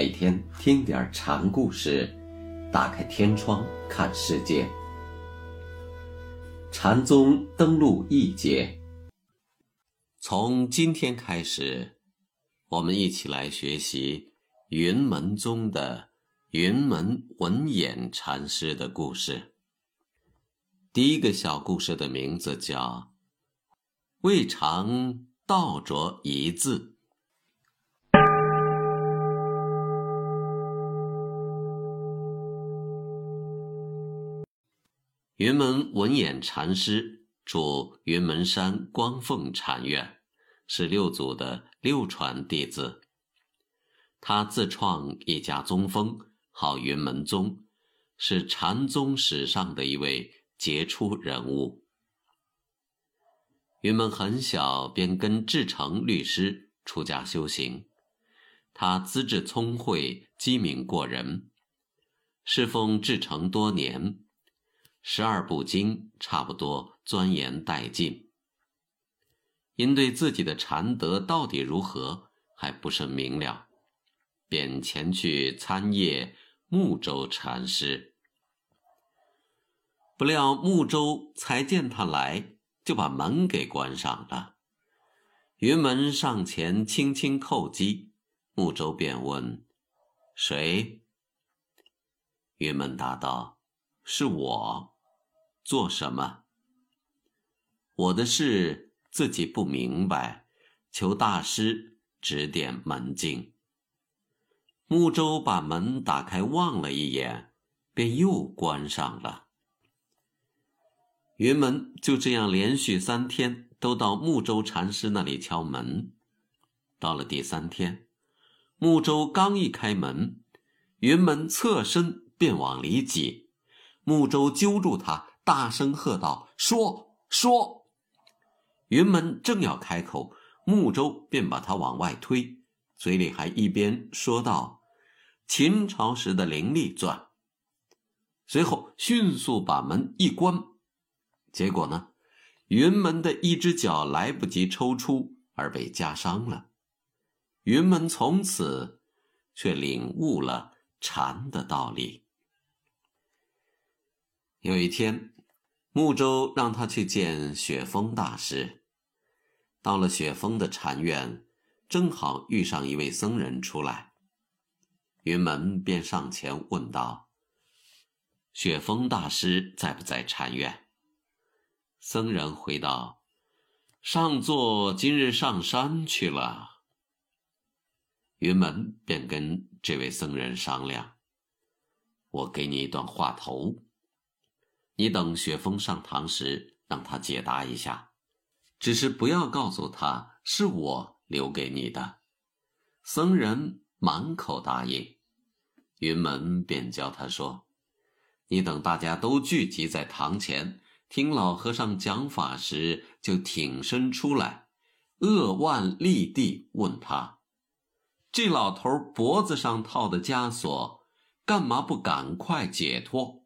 每天听点禅故事，打开天窗看世界。禅宗登陆一节，从今天开始，我们一起来学习云门宗的云门文偃禅师的故事。第一个小故事的名字叫“未尝道着一字”。云门文偃禅师住云门山光凤禅院，是六祖的六传弟子。他自创一家宗风，号云门宗，是禅宗史上的一位杰出人物。云门很小便跟志诚律师出家修行，他资质聪慧，机敏过人，侍奉志诚多年。十二部经差不多钻研殆尽，因对自己的禅德到底如何还不甚明了，便前去参谒木州禅师。不料木州才见他来，就把门给关上了。云门上前轻轻叩击，木州便问：“谁？”云门答道。是我，做什么？我的事自己不明白，求大师指点门径。木舟把门打开，望了一眼，便又关上了。云门就这样连续三天都到木舟禅师那里敲门。到了第三天，木舟刚一开门，云门侧身便往里挤。木舟揪住他，大声喝道：“说说！”云门正要开口，木舟便把他往外推，嘴里还一边说道：“秦朝时的灵力钻。”随后迅速把门一关，结果呢，云门的一只脚来不及抽出而被夹伤了。云门从此却领悟了禅的道理。有一天，穆州让他去见雪峰大师。到了雪峰的禅院，正好遇上一位僧人出来。云门便上前问道：“雪峰大师在不在禅院？”僧人回道：“上座今日上山去了。”云门便跟这位僧人商量：“我给你一段话头。”你等雪峰上堂时，让他解答一下，只是不要告诉他是我留给你的。僧人满口答应。云门便教他说：“你等大家都聚集在堂前，听老和尚讲法时，就挺身出来，扼腕立地，问他：这老头脖子上套的枷锁，干嘛不赶快解脱？”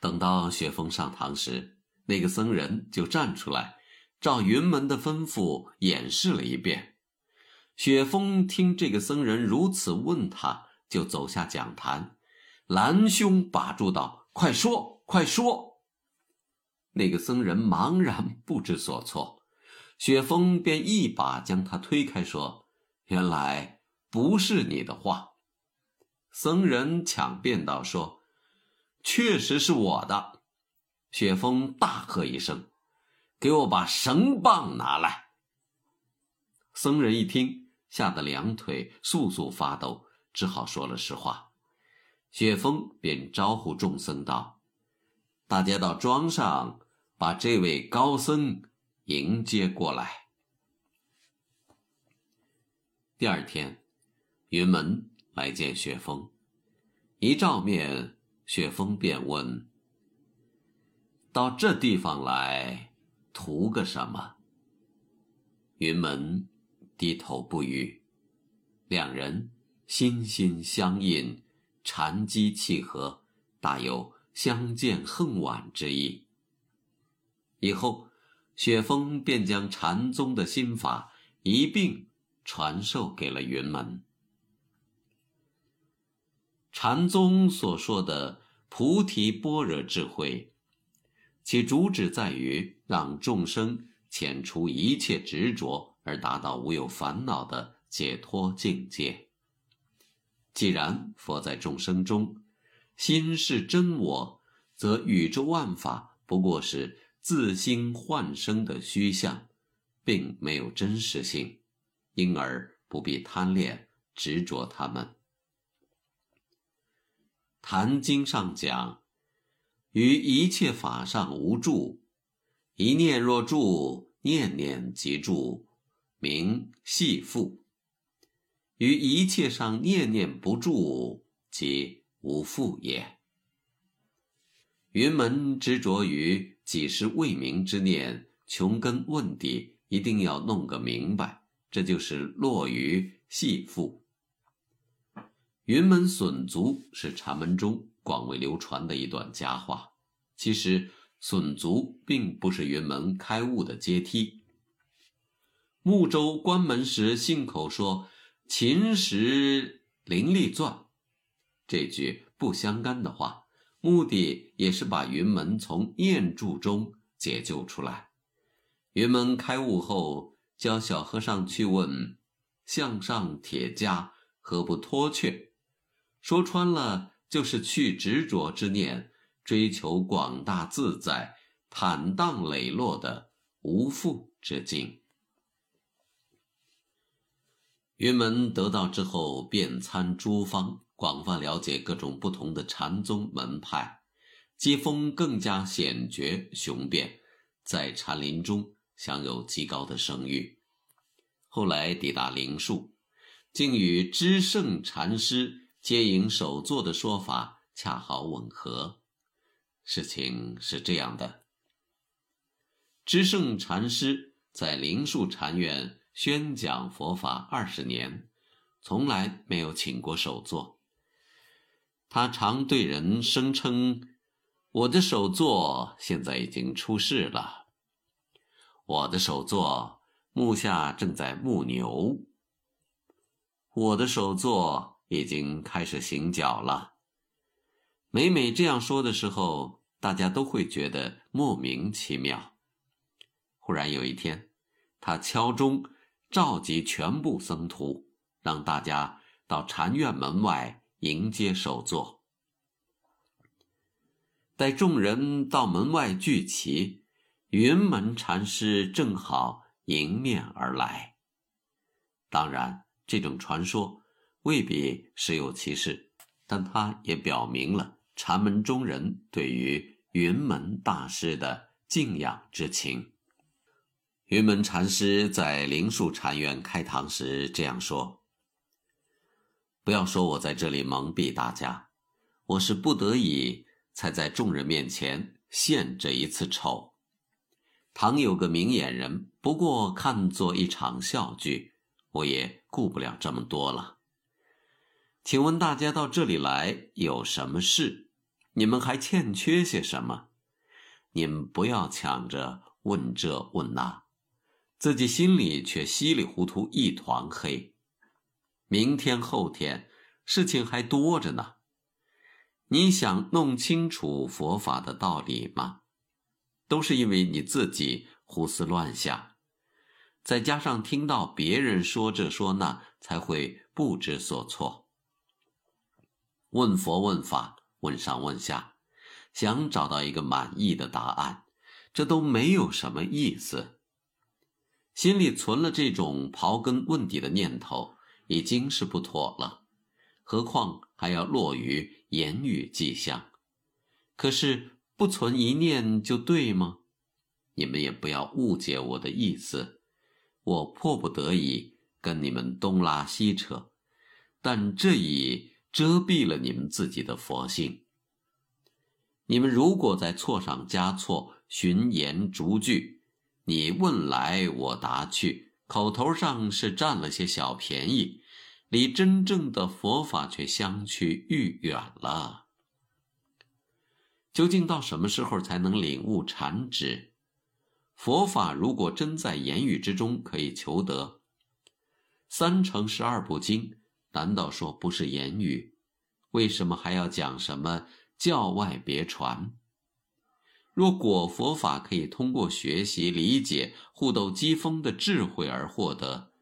等到雪峰上堂时，那个僧人就站出来，照云门的吩咐演示了一遍。雪峰听这个僧人如此问他，就走下讲坛，拦胸把住道：“快说，快说！”那个僧人茫然不知所措，雪峰便一把将他推开，说：“原来不是你的话。”僧人抢辩道：“说。”确实是我的，雪峰大喝一声：“给我把绳棒拿来！”僧人一听，吓得两腿簌簌发抖，只好说了实话。雪峰便招呼众僧道：“大家到庄上，把这位高僧迎接过来。”第二天，云门来见雪峰，一照面。雪峰便问：“到这地方来，图个什么？”云门低头不语，两人心心相印，禅机契合，大有相见恨晚之意。以后，雪峰便将禅宗的心法一并传授给了云门。禅宗所说的菩提般若智慧，其主旨在于让众生遣除一切执着，而达到无有烦恼的解脱境界。既然佛在众生中，心是真我，则宇宙万法不过是自心幻生的虚像，并没有真实性，因而不必贪恋执着它们。《坛经》上讲：“于一切法上无住，一念若住，念念即住，名系缚；于一切上念念不住，即无缚也。”云门执着于几时未明之念，穷根问底，一定要弄个明白，这就是落于系缚。云门损足是禅门中广为流传的一段佳话。其实，损足并不是云门开悟的阶梯。睦州关门时信口说“秦时灵力钻”这句不相干的话，目的也是把云门从念住中解救出来。云门开悟后，叫小和尚去问向上铁架何不脱却。说穿了，就是去执着之念，追求广大自在、坦荡磊落的无负之境。云门得道之后，遍参诸方，广泛了解各种不同的禅宗门派，机锋更加显绝雄辩，在禅林中享有极高的声誉。后来抵达灵树，竟与知圣禅师。接引首座的说法恰好吻合。事情是这样的：知圣禅师在灵树禅院宣讲佛法二十年，从来没有请过首座。他常对人声称：“我的首座现在已经出世了，我的首座目下正在牧牛，我的首座。”已经开始行脚了。每每这样说的时候，大家都会觉得莫名其妙。忽然有一天，他敲钟，召集全部僧徒，让大家到禅院门外迎接首座。待众人到门外聚齐，云门禅师正好迎面而来。当然，这种传说。未必实有其事，但他也表明了禅门中人对于云门大师的敬仰之情。云门禅师在灵树禅院开堂时这样说：“不要说我在这里蒙蔽大家，我是不得已才在众人面前献这一次丑。倘有个明眼人，不过看作一场笑剧，我也顾不了这么多了。”请问大家到这里来有什么事？你们还欠缺些什么？你们不要抢着问这问那，自己心里却稀里糊涂一团黑。明天后天事情还多着呢。你想弄清楚佛法的道理吗？都是因为你自己胡思乱想，再加上听到别人说这说那，才会不知所措。问佛问法，问上问下，想找到一个满意的答案，这都没有什么意思。心里存了这种刨根问底的念头，已经是不妥了，何况还要落于言语迹象。可是不存一念就对吗？你们也不要误解我的意思，我迫不得已跟你们东拉西扯，但这已。遮蔽了你们自己的佛性。你们如果在错上加错，寻言逐句，你问来我答去，口头上是占了些小便宜，离真正的佛法却相去愈远了。究竟到什么时候才能领悟禅旨？佛法如果真在言语之中可以求得，三乘十二部经。难道说不是言语？为什么还要讲什么教外别传？若果佛法可以通过学习、理解、互斗机锋的智慧而获得，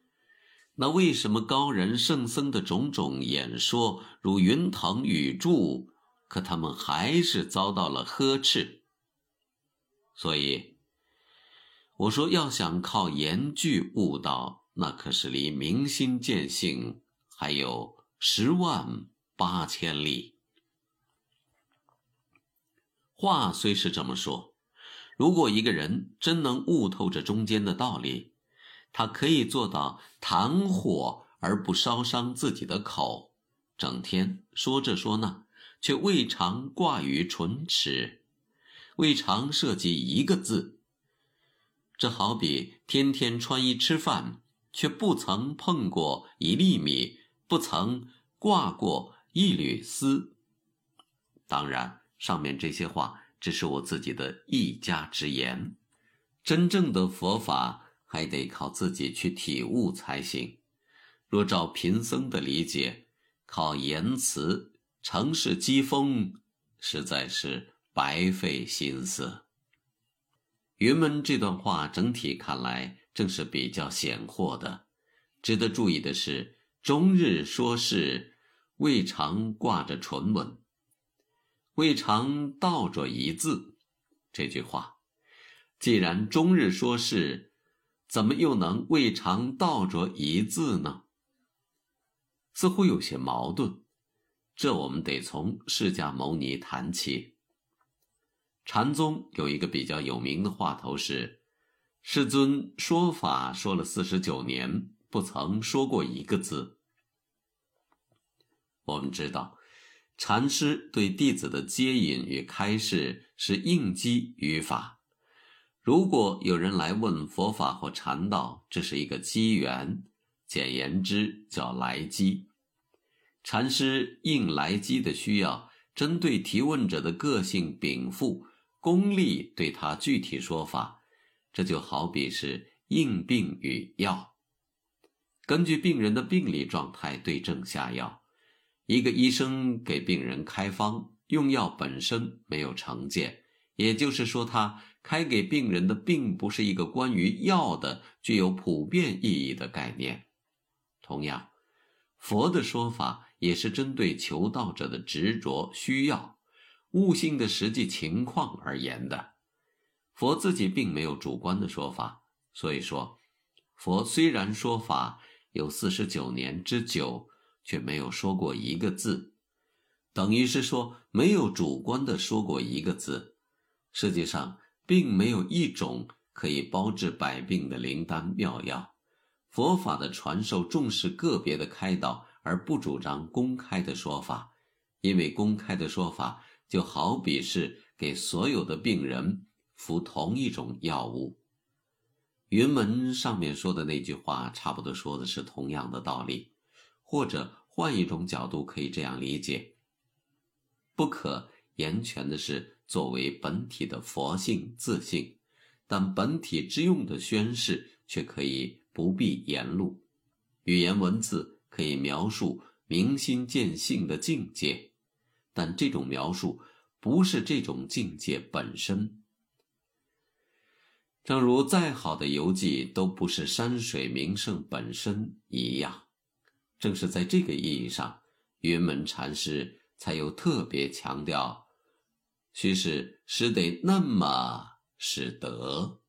那为什么高人圣僧的种种演说如云腾雨柱，可他们还是遭到了呵斥？所以，我说要想靠言句悟道，那可是离明心见性还有十万八千里。话虽是这么说，如果一个人真能悟透这中间的道理，他可以做到谈火而不烧伤自己的口，整天说这说那，却未尝挂于唇齿，未尝涉及一个字。这好比天天穿衣吃饭，却不曾碰过一粒米，不曾挂过一缕丝。当然。上面这些话只是我自己的一家之言，真正的佛法还得靠自己去体悟才行。若照贫僧的理解，靠言辞、城市讥讽，实在是白费心思。云门这段话整体看来正是比较显豁的。值得注意的是，终日说事，未尝挂着唇吻。未尝道着一字，这句话，既然终日说事，怎么又能未尝道着一字呢？似乎有些矛盾。这我们得从释迦牟尼谈起。禅宗有一个比较有名的话头是：世尊说法说了四十九年，不曾说过一个字。我们知道。禅师对弟子的接引与开示是应机语法。如果有人来问佛法或禅道，这是一个机缘，简言之叫来机。禅师应来机的需要，针对提问者的个性禀赋、功力，对他具体说法。这就好比是应病与药，根据病人的病理状态对症下药。一个医生给病人开方用药本身没有成见，也就是说，他开给病人的并不是一个关于药的具有普遍意义的概念。同样，佛的说法也是针对求道者的执着、需要、悟性的实际情况而言的。佛自己并没有主观的说法，所以说，佛虽然说法有四十九年之久。却没有说过一个字，等于是说没有主观的说过一个字。世界上并没有一种可以包治百病的灵丹妙药。佛法的传授重视个别的开导，而不主张公开的说法，因为公开的说法就好比是给所有的病人服同一种药物。云门上面说的那句话，差不多说的是同样的道理。或者换一种角度，可以这样理解：不可言全的是作为本体的佛性自性，但本体之用的宣示却可以不必言录。语言文字可以描述明心见性的境界，但这种描述不是这种境界本身。正如再好的游记都不是山水名胜本身一样。正是在这个意义上，云门禅师才有特别强调，须是师得那么使得。